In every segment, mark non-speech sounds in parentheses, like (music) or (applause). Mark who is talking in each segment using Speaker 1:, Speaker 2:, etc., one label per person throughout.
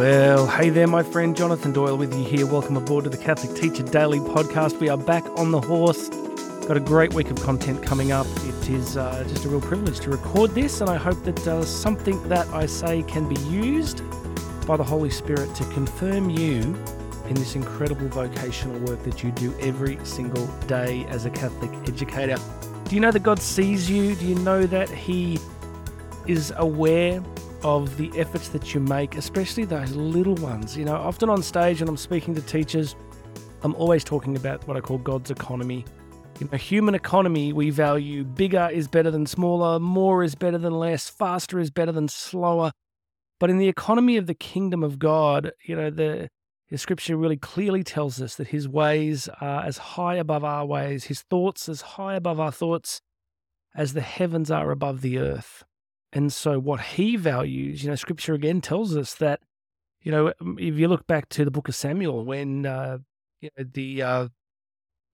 Speaker 1: Well, hey there, my friend Jonathan Doyle with you here. Welcome aboard to the Catholic Teacher Daily podcast. We are back on the horse. Got a great week of content coming up. It is uh, just a real privilege to record this, and I hope that uh, something that I say can be used by the Holy Spirit to confirm you in this incredible vocational work that you do every single day as a Catholic educator. Do you know that God sees you? Do you know that He is aware of the efforts that you make, especially those little ones. You know, often on stage when I'm speaking to teachers, I'm always talking about what I call God's economy. In a human economy, we value bigger is better than smaller, more is better than less, faster is better than slower. But in the economy of the kingdom of God, you know, the, the scripture really clearly tells us that his ways are as high above our ways, his thoughts as high above our thoughts as the heavens are above the earth. And so, what he values, you know, scripture again tells us that, you know, um, if you look back to the book of Samuel, when uh, you know, the uh,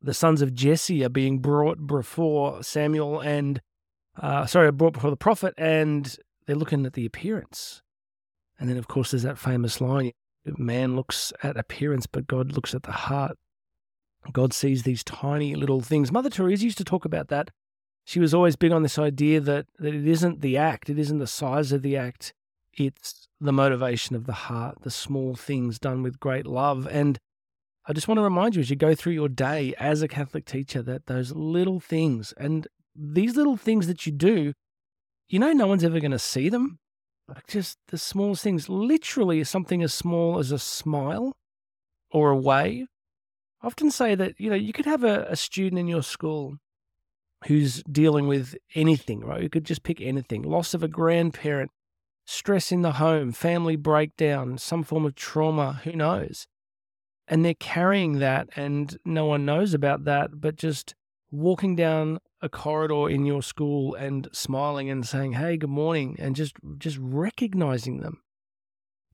Speaker 1: the sons of Jesse are being brought before Samuel and, uh, sorry, brought before the prophet, and they're looking at the appearance. And then, of course, there's that famous line man looks at appearance, but God looks at the heart. God sees these tiny little things. Mother Teresa used to talk about that she was always big on this idea that, that it isn't the act, it isn't the size of the act, it's the motivation of the heart, the small things done with great love. And I just want to remind you as you go through your day as a Catholic teacher that those little things and these little things that you do, you know, no one's ever going to see them. Like just the smallest things, literally something as small as a smile or a wave. I often say that, you know, you could have a, a student in your school who's dealing with anything, right? You could just pick anything loss of a grandparent, stress in the home, family breakdown, some form of trauma, who knows? And they're carrying that, and no one knows about that, but just walking down a corridor in your school and smiling and saying, "Hey, good morning," and just just recognizing them,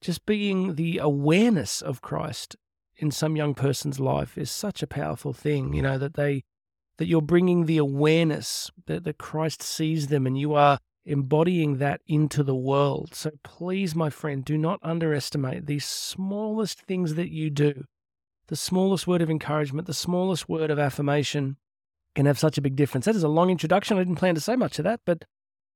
Speaker 1: just being the awareness of Christ in some young person's life is such a powerful thing. You know that they that you're bringing the awareness that, that Christ sees them and you are embodying that into the world. So please, my friend, do not underestimate these smallest things that you do. The smallest word of encouragement, the smallest word of affirmation can have such a big difference. That is a long introduction. I didn't plan to say much of that, but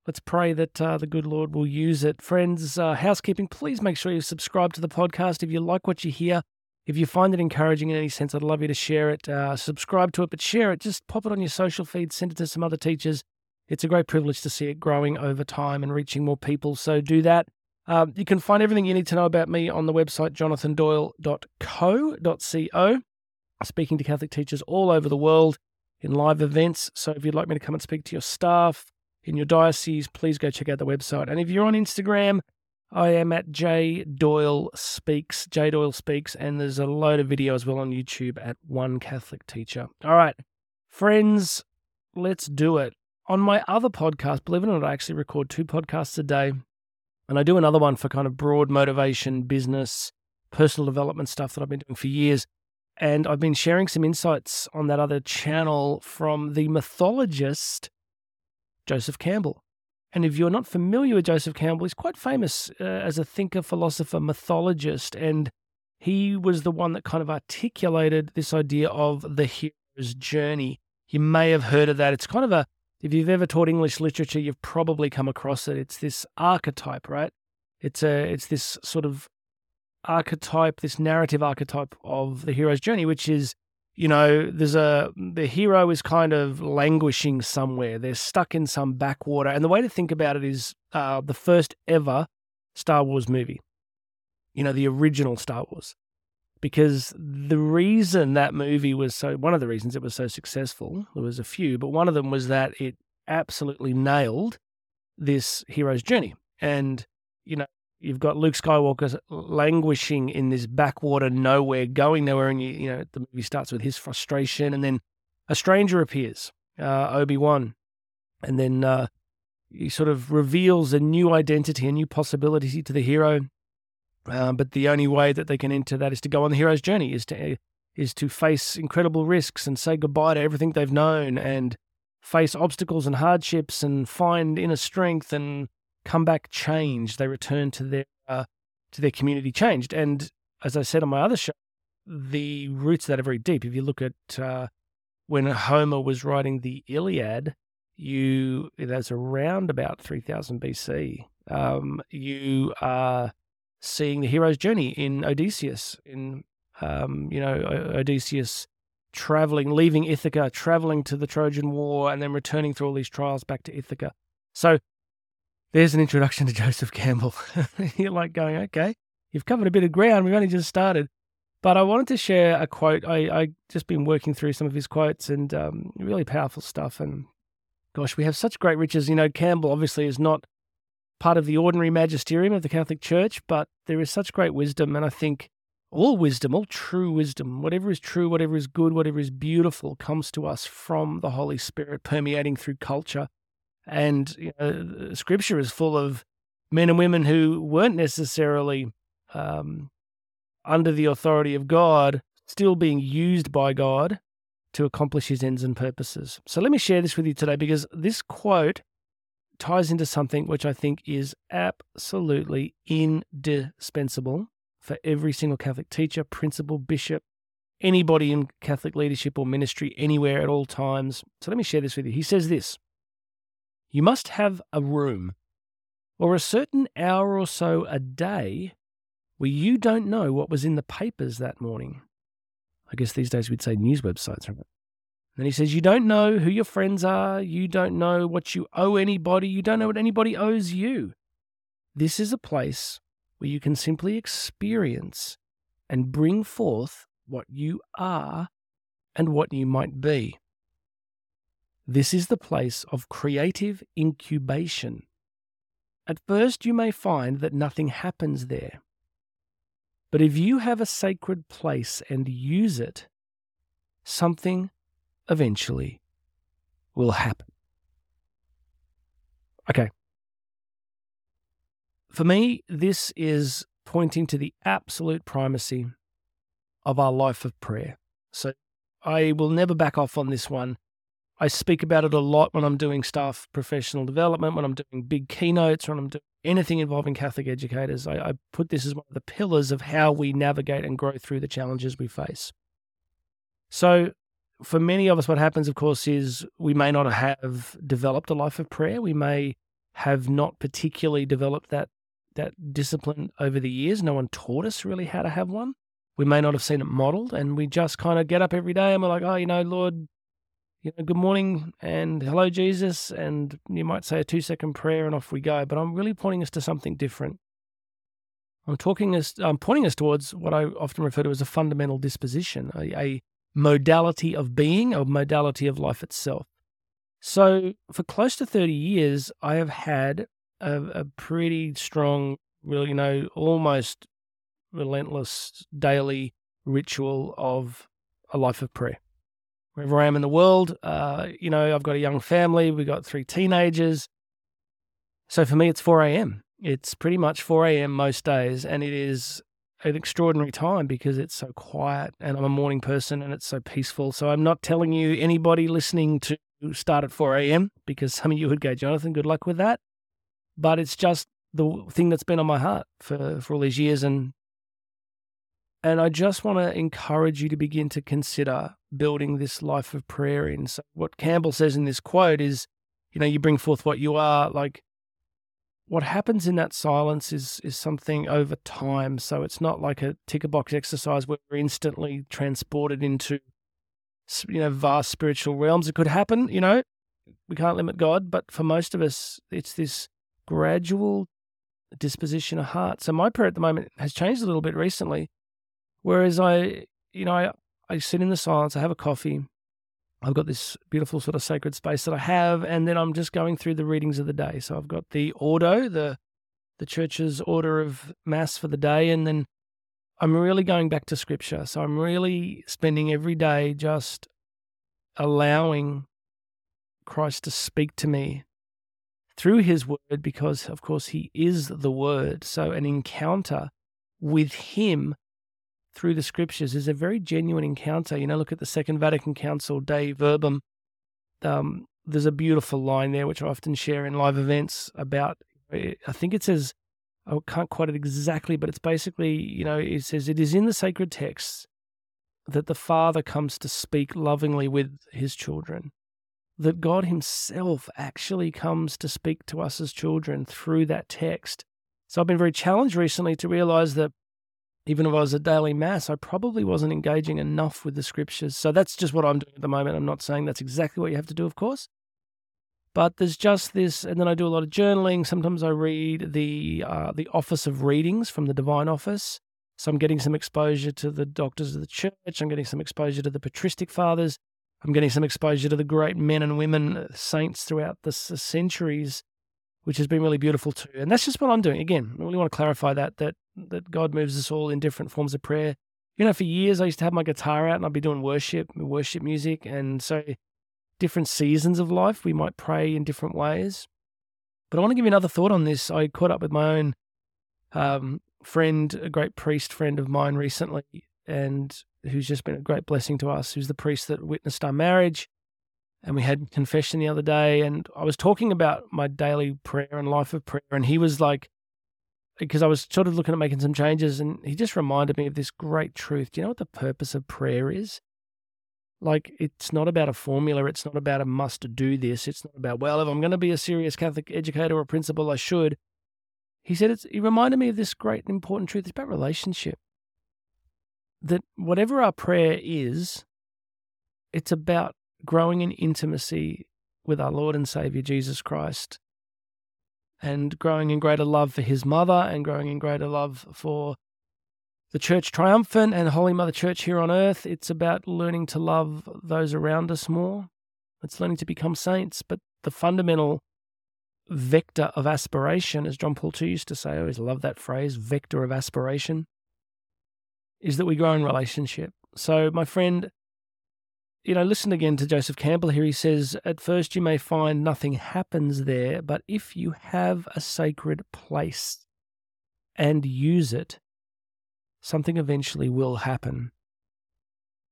Speaker 1: let's pray that uh, the good Lord will use it. Friends, uh, housekeeping, please make sure you subscribe to the podcast. If you like what you hear, if you find it encouraging in any sense, I'd love you to share it, uh, subscribe to it, but share it. Just pop it on your social feed, send it to some other teachers. It's a great privilege to see it growing over time and reaching more people. So do that. Um, you can find everything you need to know about me on the website jonathandoyle.co.co. Speaking to Catholic teachers all over the world in live events. So if you'd like me to come and speak to your staff in your diocese, please go check out the website. And if you're on Instagram, I am at J Doyle Speaks, J Doyle Speaks, and there's a load of video as well on YouTube at One Catholic Teacher. All right, friends, let's do it. On my other podcast, believe it or not, I actually record two podcasts a day, and I do another one for kind of broad motivation, business, personal development stuff that I've been doing for years. And I've been sharing some insights on that other channel from the mythologist Joseph Campbell. And if you're not familiar with Joseph Campbell, he's quite famous uh, as a thinker, philosopher, mythologist, and he was the one that kind of articulated this idea of the hero's journey. You may have heard of that. It's kind of a, if you've ever taught English literature, you've probably come across it. It's this archetype, right? It's a, it's this sort of archetype, this narrative archetype of the hero's journey, which is you know, there's a the hero is kind of languishing somewhere. They're stuck in some backwater, and the way to think about it is uh, the first ever Star Wars movie. You know, the original Star Wars, because the reason that movie was so one of the reasons it was so successful. There was a few, but one of them was that it absolutely nailed this hero's journey, and you know, you've got Luke Skywalker languishing in this backwater nowhere, going nowhere, and you, you know the movie starts with his frustration, and then a stranger appears, uh, Obi Wan, and then uh, he sort of reveals a new identity, a new possibility to the hero. Uh, but the only way that they can enter that is to go on the hero's journey, is to is to face incredible risks and say goodbye to everything they've known, and face obstacles and hardships, and find inner strength and come back changed. They return to their uh, to their community changed. And as I said on my other show, the roots of that are very deep. If you look at uh, when Homer was writing the Iliad, you that's around about 3000 BC. Um, you are seeing the hero's journey in Odysseus, in um, you know Odysseus traveling, leaving Ithaca, traveling to the Trojan War, and then returning through all these trials back to Ithaca. So there's an introduction to Joseph Campbell. (laughs) You're like going, okay, you've covered a bit of ground. We've only just started. But I wanted to share a quote. I, I just been working through some of his quotes and um, really powerful stuff. And gosh, we have such great riches. You know, Campbell obviously is not part of the ordinary magisterium of the Catholic Church, but there is such great wisdom. And I think all wisdom, all true wisdom, whatever is true, whatever is good, whatever is beautiful, comes to us from the Holy Spirit permeating through culture. And you know, scripture is full of men and women who weren't necessarily um, under the authority of God, still being used by God to accomplish his ends and purposes. So let me share this with you today because this quote ties into something which I think is absolutely indispensable for every single Catholic teacher, principal, bishop, anybody in Catholic leadership or ministry anywhere at all times. So let me share this with you. He says this You must have a room or a certain hour or so a day where you don't know what was in the papers that morning. I guess these days we'd say news websites, right? Then he says, You don't know who your friends are. You don't know what you owe anybody. You don't know what anybody owes you. This is a place where you can simply experience and bring forth what you are and what you might be. This is the place of creative incubation. At first, you may find that nothing happens there. But if you have a sacred place and use it, something eventually will happen. Okay, for me, this is pointing to the absolute primacy of our life of prayer. So I will never back off on this one. I speak about it a lot when I'm doing staff professional development, when I'm doing big keynotes, when I'm doing anything involving Catholic educators. I, I put this as one of the pillars of how we navigate and grow through the challenges we face. So, for many of us, what happens, of course, is we may not have developed a life of prayer. We may have not particularly developed that that discipline over the years. No one taught us really how to have one. We may not have seen it modeled, and we just kind of get up every day and we're like, oh, you know, Lord, you know, good morning and hello, Jesus. And you might say a two second prayer and off we go. But I'm really pointing us to something different. I'm talking us, I'm pointing us towards what I often refer to as a fundamental disposition, a, a modality of being, a modality of life itself. So, for close to 30 years, I have had a, a pretty strong, really, you know, almost relentless daily ritual of a life of prayer. Wherever I am in the world, uh, you know, I've got a young family, we've got three teenagers. So for me, it's 4 a.m. It's pretty much 4 a.m. most days, and it is an extraordinary time because it's so quiet and I'm a morning person and it's so peaceful. So I'm not telling you anybody listening to start at 4 a.m. because some of you would go, Jonathan, good luck with that but it's just the thing that's been on my heart for, for all these years. And and I just want to encourage you to begin to consider building this life of prayer in. So what Campbell says in this quote is, you know, you bring forth what you are. Like what happens in that silence is is something over time. So it's not like a ticker box exercise where we're instantly transported into you know vast spiritual realms. It could happen, you know. We can't limit God, but for most of us, it's this gradual disposition of heart. So my prayer at the moment has changed a little bit recently. Whereas I, you know, I, I sit in the silence, I have a coffee, I've got this beautiful sort of sacred space that I have, and then I'm just going through the readings of the day. So I've got the ordo, the the church's order of mass for the day, and then I'm really going back to scripture. So I'm really spending every day just allowing Christ to speak to me through his word because, of course, he is the word. So an encounter with him through the scriptures is a very genuine encounter. You know, look at the Second Vatican Council, Dei Verbum. Um, there's a beautiful line there, which I often share in live events about, I think it says, I can't quote it exactly, but it's basically, you know, it says, It is in the sacred texts that the Father comes to speak lovingly with his children, that God himself actually comes to speak to us as children through that text. So I've been very challenged recently to realize that even if I was at daily mass, I probably wasn't engaging enough with the scriptures. So that's just what I'm doing at the moment. I'm not saying that's exactly what you have to do, of course. But there's just this, and then I do a lot of journaling. Sometimes I read the uh, the Office of Readings from the Divine Office. So I'm getting some exposure to the doctors of the church. I'm getting some exposure to the patristic fathers. I'm getting some exposure to the great men and women, uh, saints throughout the centuries, which has been really beautiful too. And that's just what I'm doing. Again, I really want to clarify that that that God moves us all in different forms of prayer. You know, for years I used to have my guitar out and I'd be doing worship, worship music, and so different seasons of life, we might pray in different ways. But I want to give you another thought on this. I caught up with my own um, friend, a great priest friend of mine recently, and who's just been a great blessing to us, who's the priest that witnessed our marriage. And we had confession the other day, and I was talking about my daily prayer and life of prayer, and he was like, because I was sort of looking at making some changes, and he just reminded me of this great truth. Do you know what the purpose of prayer is? Like, it's not about a formula. It's not about a must do this. It's not about, well, if I'm going to be a serious Catholic educator or principal, I should. He said, it's, he reminded me of this great and important truth. It's about relationship. That whatever our prayer is, it's about growing in intimacy with our Lord and Savior Jesus Christ and growing in greater love for his mother and growing in greater love for the Church Triumphant and Holy Mother Church here on earth. It's about learning to love those around us more. It's learning to become saints. But the fundamental vector of aspiration, as John Paul II used to say, I always love that phrase, vector of aspiration, is that we grow in relationship. So, my friend, you know, listen again to Joseph Campbell here. He says, At first you may find nothing happens there, but if you have a sacred place and use it, something eventually will happen.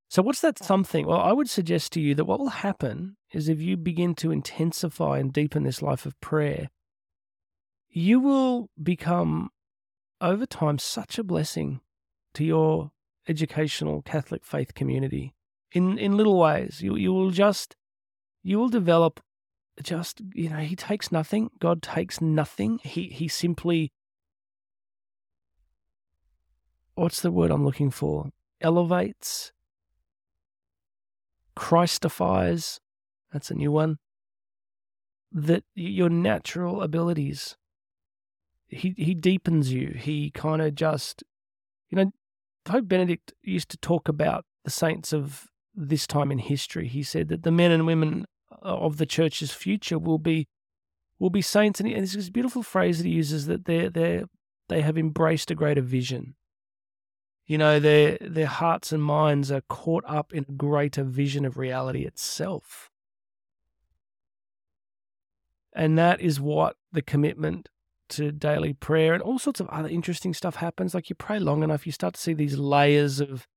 Speaker 1: So, what's that something? Well, I would suggest to you that what will happen is if you begin to intensify and deepen this life of prayer, you will become, over time, such a blessing to your educational Catholic faith community in, in little ways. You, you will just, you will develop just, you know, He takes nothing. God takes nothing. He, he simply what's the word I'm looking for? Elevates, Christifies. That's a new one. That your natural abilities. He he deepens you. He kind of just, you know, Pope Benedict used to talk about the saints of this time in history. He said that the men and women uh, of the church's future will be will be saints, and this beautiful phrase that he uses that they they they have embraced a greater vision. You know, their their hearts and minds are caught up in a greater vision of reality itself. And that is what the commitment to daily prayer and all sorts of other interesting stuff happens. Like you pray long enough, you start to see these layers of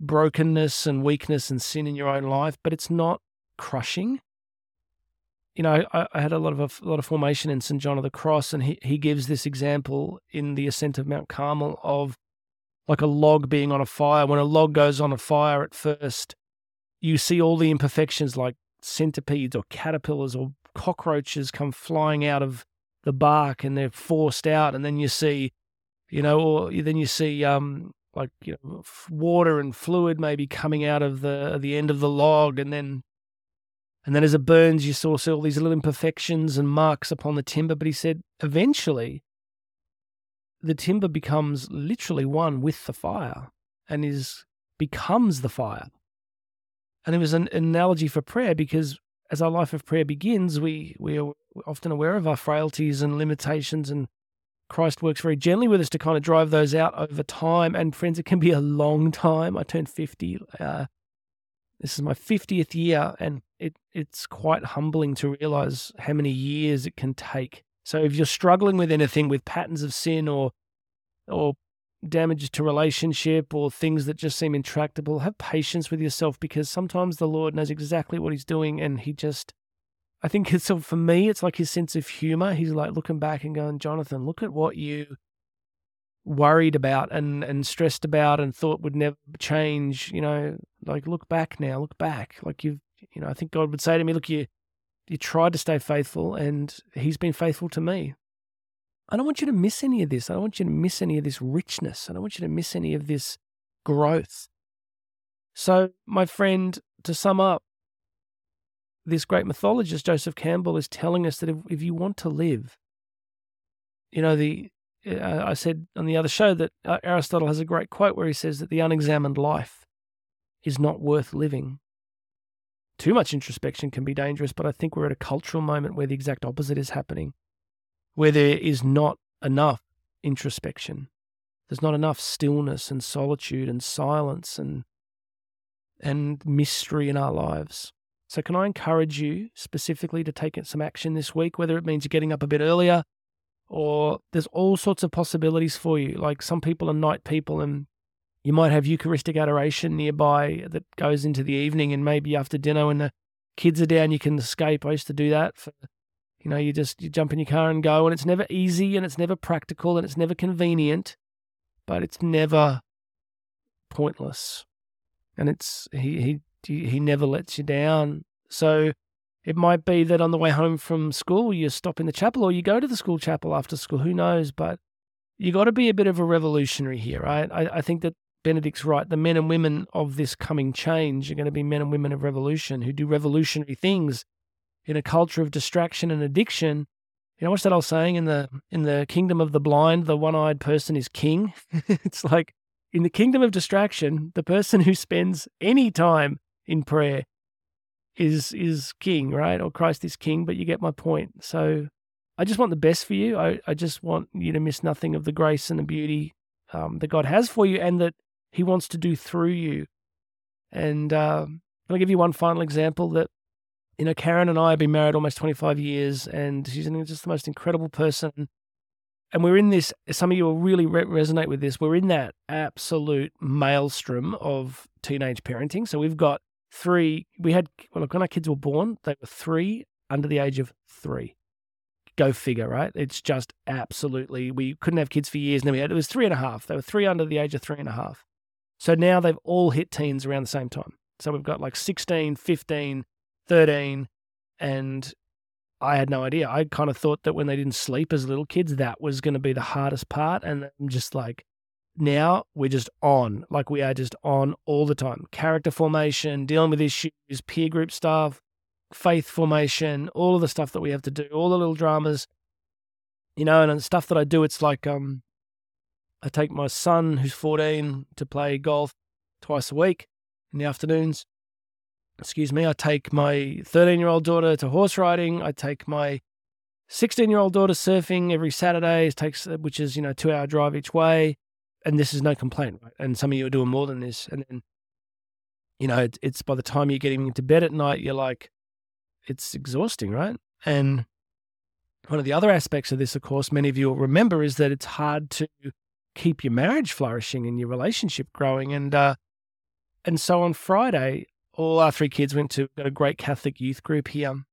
Speaker 1: brokenness and weakness and sin in your own life, but it's not crushing. You know, I, I had a lot of a, lot of formation in St. John of the Cross, and he, he gives this example in the ascent of Mount Carmel of like a log being on a fire. When a log goes on a fire at first, you see all the imperfections like centipedes or caterpillars or cockroaches come flying out of the bark and they're forced out. And then you see, you know, or then you see, um, like you know, water and fluid maybe coming out of the uh, the end of the log, and then and then as it burns, you saw all these little imperfections and marks upon the timber. But he said eventually the timber becomes literally one with the fire and is becomes the fire. And it was an, analogy for prayer because as our life of prayer begins, we, we are often aware of our frailties and limitations, and Christ works very gently with us to kind of drive those out over time. And friends, it can be a long time. I turned 50. Uh, this is my 50th year, and it, it's quite humbling to realize how many years it can take so if you're struggling with anything with patterns of sin or or damage to relationship or things that just seem intractable, have patience with yourself because sometimes the Lord knows exactly what he's doing and he just I think it's for me it's like his sense of humor. He's like looking back and going, "Jonathan, look at what you worried about and, and stressed about and thought would never change, you know, like look back now, look back. Like you've, you know, I think God would say to me, look, you, you tried to stay faithful and he's been faithful to me. I don't want you to miss any of this. I don't want you to miss any of this richness. I don't want you to miss any of this growth. So, my friend, to sum up, this great mythologist, Joseph Campbell, is telling us that if, if you want to live, you know, the uh, I said on the other show that uh, Aristotle has a great quote where he says that the unexamined life is not worth living. Too much introspection can be dangerous, but I think we're at a cultural moment where the exact opposite is happening, where there is not enough introspection. There's not enough stillness and solitude and silence and and mystery in our lives. So, can I encourage you specifically to take some action this week, whether it means you're getting up a bit earlier or there's all sorts of possibilities for you. Like some people are night people and you might have Eucharistic adoration nearby that goes into the evening and maybe after dinner when the kids are down, you can escape. I used to do that for, you know, you just, you jump in your car and go and it's never easy and it's never practical and it's never convenient, but it's never pointless. And it's, he, he, he never lets you down. So it might be that on the way home from school, you stop in the chapel or you go to the school chapel after school. Who knows? But you got to be a bit of a revolutionary here, right? I, I think that Benedict's right. The men and women of this coming change are going to be men and women of revolution who do revolutionary things in a culture of distraction and addiction. You know, what's that old saying in the in the kingdom of the blind, the one-eyed person is king. (laughs) it's like in the kingdom of distraction, the person who spends any time in prayer is is king, right? Or Christ is king, but you get my point. So I just want the best for you. I, I just want you to miss nothing of the grace and the beauty um, that God has for you and that He wants to do through you. And uh, I'll give you one final example that, you know, Karen and I have been married almost 25 years, and she's just the most incredible person. And we're in this, some of you will really re- resonate with this. We're in that absolute maelstrom of teenage parenting. So we've got three, we had, well, when our kids were born, they were three under the age of three. Go figure, right? It's just absolutely, we couldn't have kids for years. And then we had, it was three and a half. They were three under the age of three and a half. So now they've all hit teens around the same time. So we've got like 16, 15, 13, and I had no idea. I kind of thought that when they didn't sleep as little kids, that was going to be the hardest part. And I'm just like, now we're just on, like we are just on all the time. Character formation, dealing with issues, peer group stuff, faith formation, all of the stuff that we have to do, all the little dramas, you know, and the stuff that I do, it's like um, I take my son who's 14 to play golf twice a week in the afternoons. Excuse me. I take my 13 year old daughter to horse riding. I take my 16 year old daughter surfing every Saturday. Takes, which is, you know, two hour drive each way and this is no complaint, right? And some of you are doing more than this, and then you know it's, by the time you're getting into bed at night, you're like, it's exhausting, right? And one of the other aspects of this, of course, many of you will remember, is that it's hard to keep your marriage flourishing and your relationship growing. And uh, and so on Friday, all our three kids went to got a great Catholic youth group here,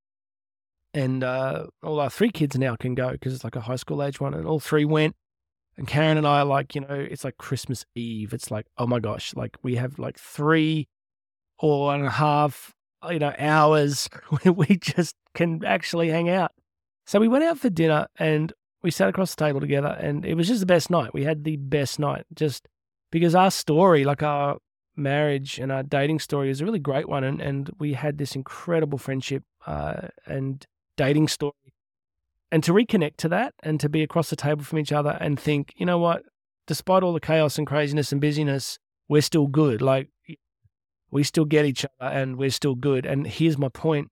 Speaker 1: and uh, all our three kids now can go because it's like a high school age one, and all three went. And Karen and I are like, you know, it's like Christmas Eve. It's like, oh my gosh, like we have like three or and a half, you know, hours (laughs) where we just can actually hang out. So we went out for dinner and we sat across the table together and it was just the best night. We had the best night just because our story, like our marriage and our dating story is a really great one. And, and we had this incredible friendship uh, and dating story and to reconnect to that and to be across the table from each other and think, you know what, despite all the chaos and craziness and busyness, we're still good. Like we still get each other and we're still good. And here's my point.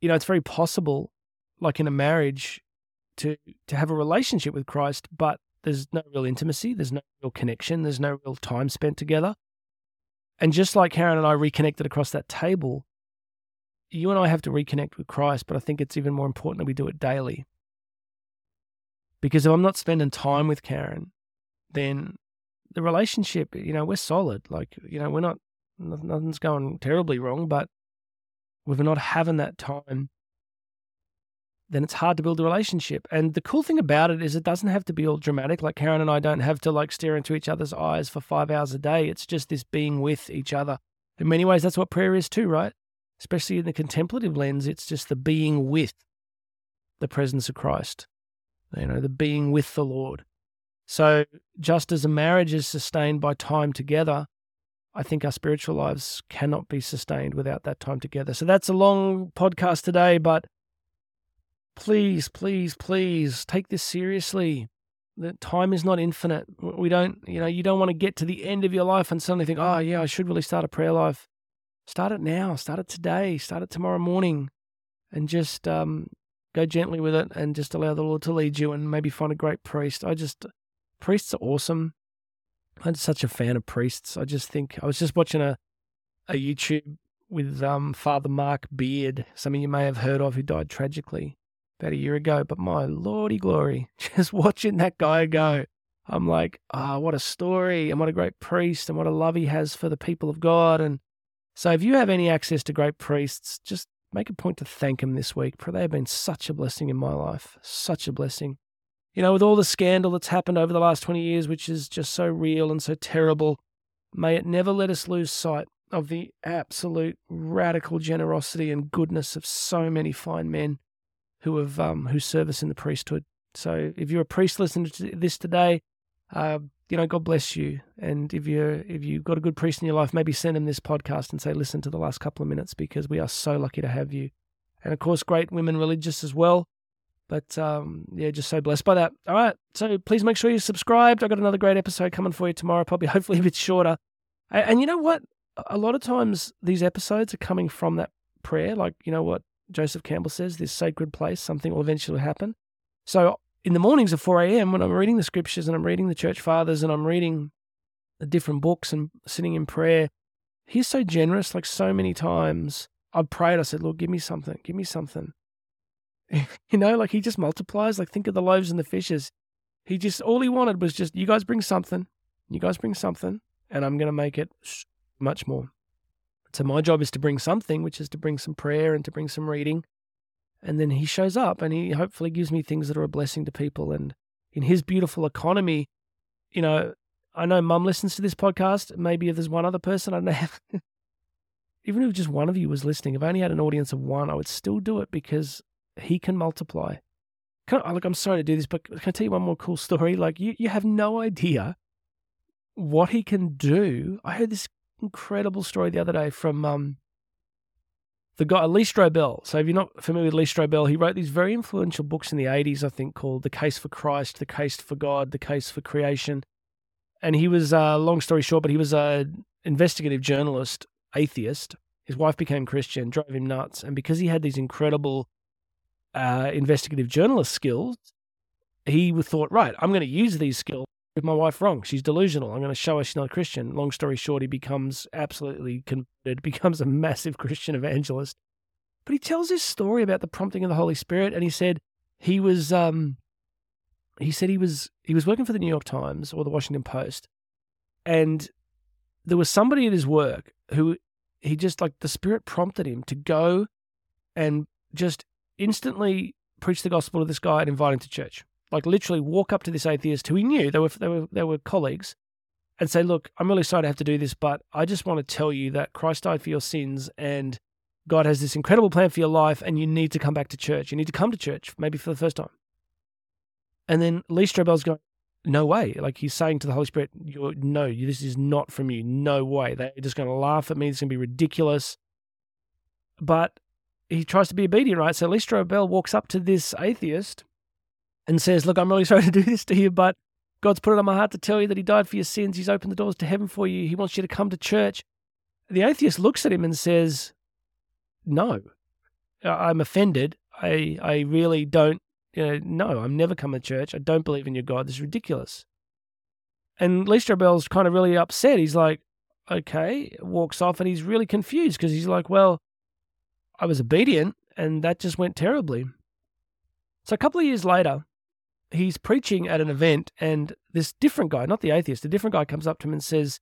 Speaker 1: You know, it's very possible, like in a marriage, to to have a relationship with Christ, but there's no real intimacy, there's no real connection, there's no real time spent together. And just like Karen and I reconnected across that table, you and I have to reconnect with Christ, but I think it's even more important that we do it daily. Because if I'm not spending time with Karen, then the relationship, you know, we're solid. Like, you know, we're not, nothing's going terribly wrong, but if we're not having that time then it's hard to build a relationship. And the cool thing about it is it doesn't have to be all dramatic. Like Karen and I don't have to like stare into each other's eyes for five hours a day. It's just this being with each other. In many ways, that's what prayer is too, right? Especially in the contemplative lens, it's just the being with the presence of Christ, you know, the being with the Lord. So, just as a marriage is sustained by time together, I think our spiritual lives cannot be sustained without that time together. So, that's a long podcast today, but please, please, please take this seriously. The time is not infinite. We don't, you know, you don't want to get to the end of your life and suddenly think, oh, yeah, I should really start a prayer life. Start it now. Start it today. Start it tomorrow morning. And just um, go gently with it and just allow the Lord to lead you and maybe find a great priest. I just, priests are awesome. I'm such a fan of priests. I just think, I was just watching a, a YouTube with um, Father Mark Beard, some of you may have heard of, who died tragically about a year ago. But my lordy glory, (laughs) just watching that guy go, I'm like, ah, oh, what a story and what a great priest and what a love he has for the people of God. And so if you have any access to great priests, just make a point to thank them this week, for they have been such a blessing in my life, such a blessing. You know, with all the scandal that's happened over the last 20 years, which is just so real and so terrible, may it never let us lose sight of the absolute radical generosity and goodness of so many fine men who have um, who service in the priesthood. So, if you're a priest listening to this today, uh, you know, God bless you. And if you if you've got a good priest in your life, maybe send him this podcast and say, listen to the last couple of minutes because we are so lucky to have you. And of course, great women religious as well. But um, yeah, just so blessed by that. All right, so please make sure you're subscribed. I've got another great episode coming for you tomorrow, probably (laughs) hopefully a bit shorter. And, and you know what? A lot of times these episodes are coming from that prayer, like you know what Joseph Campbell says, this sacred place, something will eventually happen. So in the mornings at 4 a.m., when I'm reading the scriptures and I'm reading the church fathers and I'm reading the different books and sitting in prayer, he's so generous. Like so many times, I prayed, I said, Lord, give me something, give me something. (laughs) you know, like he just multiplies. Like think of the loaves and the fishes. He just, all he wanted was just, you guys bring something, you guys bring something, and I'm going to make it much more. So my job is to bring something, which is to bring some prayer and to bring some reading and then he shows up and he hopefully gives me things that are a blessing to people. And in his beautiful economy, you know, I know mum listens to this podcast. Maybe if there's one other person, I don't know. (laughs) Even if just one of you was listening, if I only had an audience of one, I would still do it because he can multiply. Can I, like, I'm sorry to do this, but can I tell you one more cool story? Like, you, you have no idea what he can do. I heard this incredible story the other day from um, the guy Lee Strobel. So if you're not familiar with Lee Strobel, he wrote these very influential books in the 80s, I think, called The Case for Christ, The Case for God, The Case for Creation. And he was, uh, long story short, but he was an investigative journalist, atheist. His wife became Christian, drove him nuts. And because he had these incredible uh, investigative journalist skills, he thought, right, I'm going to use these skills with my wife wrong. She's delusional. I'm going to show her she's not a Christian. Long story short, he becomes absolutely converted, (laughs) becomes a massive Christian evangelist. But he tells this story about the prompting of the Holy Spirit, and he said he was, um, he said he was he was working for the New York Times or the Washington Post, and there was somebody at his work who he just like the Spirit prompted him to go and just instantly preach the gospel to this guy and invite him to church like literally walk up to this atheist who he knew they were they were they were colleagues and say, "Look, I'm really sorry to have to do this, but I just want to tell you that Christ died for your sins and God has this incredible plan for your life and you need to come back to church. You need to come to church maybe for the first time." And then Lee Strobel's going, "No way." Like he's saying to the Holy Spirit, "No, this is not from you. No way. They're just going to laugh at me. It's going to be ridiculous." But he tries to be obedient, right? So Lee Strobel walks up to this atheist and says, Look, I'm really sorry to do this to you, but God's put it on my heart to tell you that He died for your sins. He's opened the doors to heaven for you. He wants you to come to church. The atheist looks at him and says, No, I'm offended. I, I really don't, you know, no, I'm never coming to church. I don't believe in your God. This is ridiculous. And Lee Strobel's kind of really upset. He's like, okay, walks off and he's really confused because he's like, well, I was obedient and that just went terribly. So a couple of years later, he's preaching at an event, and this different guy, not the atheist, a different guy comes up to him and says,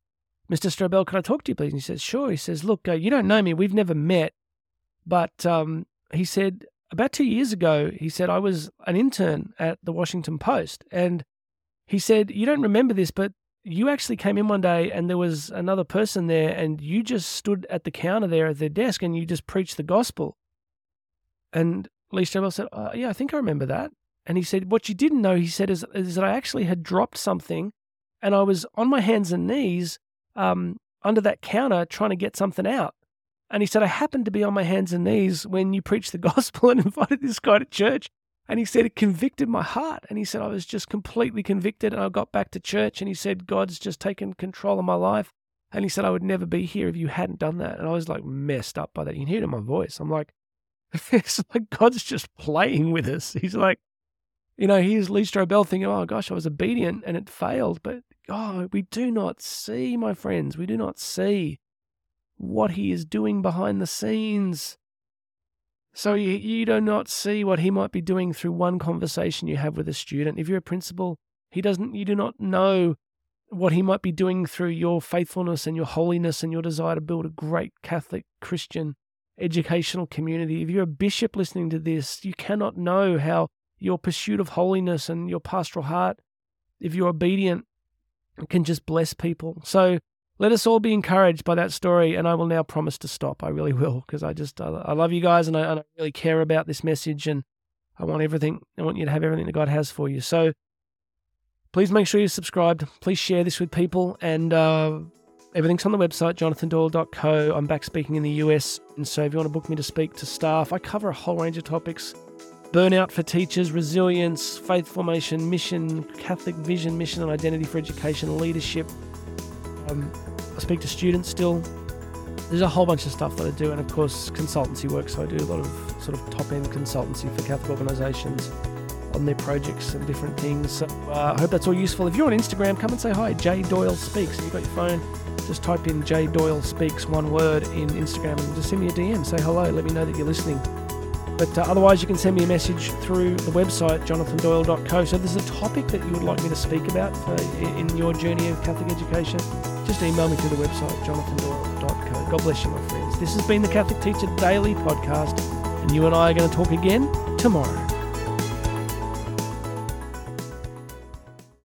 Speaker 1: Mr. Strobel, can I talk to you, please? And he says, Sure. He says, Look, uh, you don't know me. We've never met. But um, he said, about two years ago, he said, I was an intern at the Washington Post. And he said, You don't remember this, but you actually came in one day and there was another person there and you just stood at the counter there at their desk and you just preached the gospel. And Lee Strobel said, oh, Yeah, I think I remember that. And he said, What you didn't know, he said, is, is that I actually had dropped something and I was on my hands and knees um, under that counter trying to get something out. And he said, I happened to be on my hands and knees when you preached the (laughs) gospel and invited this guy to church. And he said, it convicted my heart. And he said, I was just completely convicted. And I got back to church and he said, God's just taken control of my life. And he said, I would never be here if you hadn't done that. And I was like messed up by that. You can hear it in my voice. I'm like, (laughs) it's like God's just playing with us. He's like, you know, here's Lee Strobel thinking, oh gosh, I was obedient and it failed. But oh, we do not see, my friends, we do not see what he is doing behind the scenes. So you, you do not see what he might be doing through one conversation you have with a student. If you're a principal, he doesn't you do not know what he might be doing through your faithfulness and your holiness and your desire to build a great Catholic Christian educational community. If you're a bishop listening to this, you cannot know how your pursuit of holiness and your pastoral heart, if you're obedient, can just bless people. So let us all be encouraged by that story, and I will now promise to stop. I really will, because I just I, love you guys, and I, and I really care about this message, and I want everything. I want you to have everything that God has for you. So please make sure you're subscribed. Please share this with people, and uh, everything's on the website, jonathandoyle.co. I'm back speaking in the US, and so if you want to book me to speak to staff, I cover a whole range of topics burnout for teachers, resilience, faith formation, mission, Catholic vision, mission and identity for education, leadership. Um, I speak to students still. There's a whole bunch of stuff that I do, and of course, consultancy work. So I do a lot of sort of top end consultancy for Catholic organisations on their projects and different things. So uh, I hope that's all useful. If you're on Instagram, come and say hi. J Doyle Speaks. If you've got your phone, just type in J Doyle Speaks, one word, in Instagram and just send me a DM. Say hello. Let me know that you're listening. But uh, otherwise, you can send me a message through the website, jonathandoyle.co. So, if there's a topic that you would like me to speak about for, in your journey of Catholic education, just email me through the website, jonathandoyle.co. God bless you, my friends. This has been the Catholic Teacher Daily Podcast, and you and I are going to talk again tomorrow.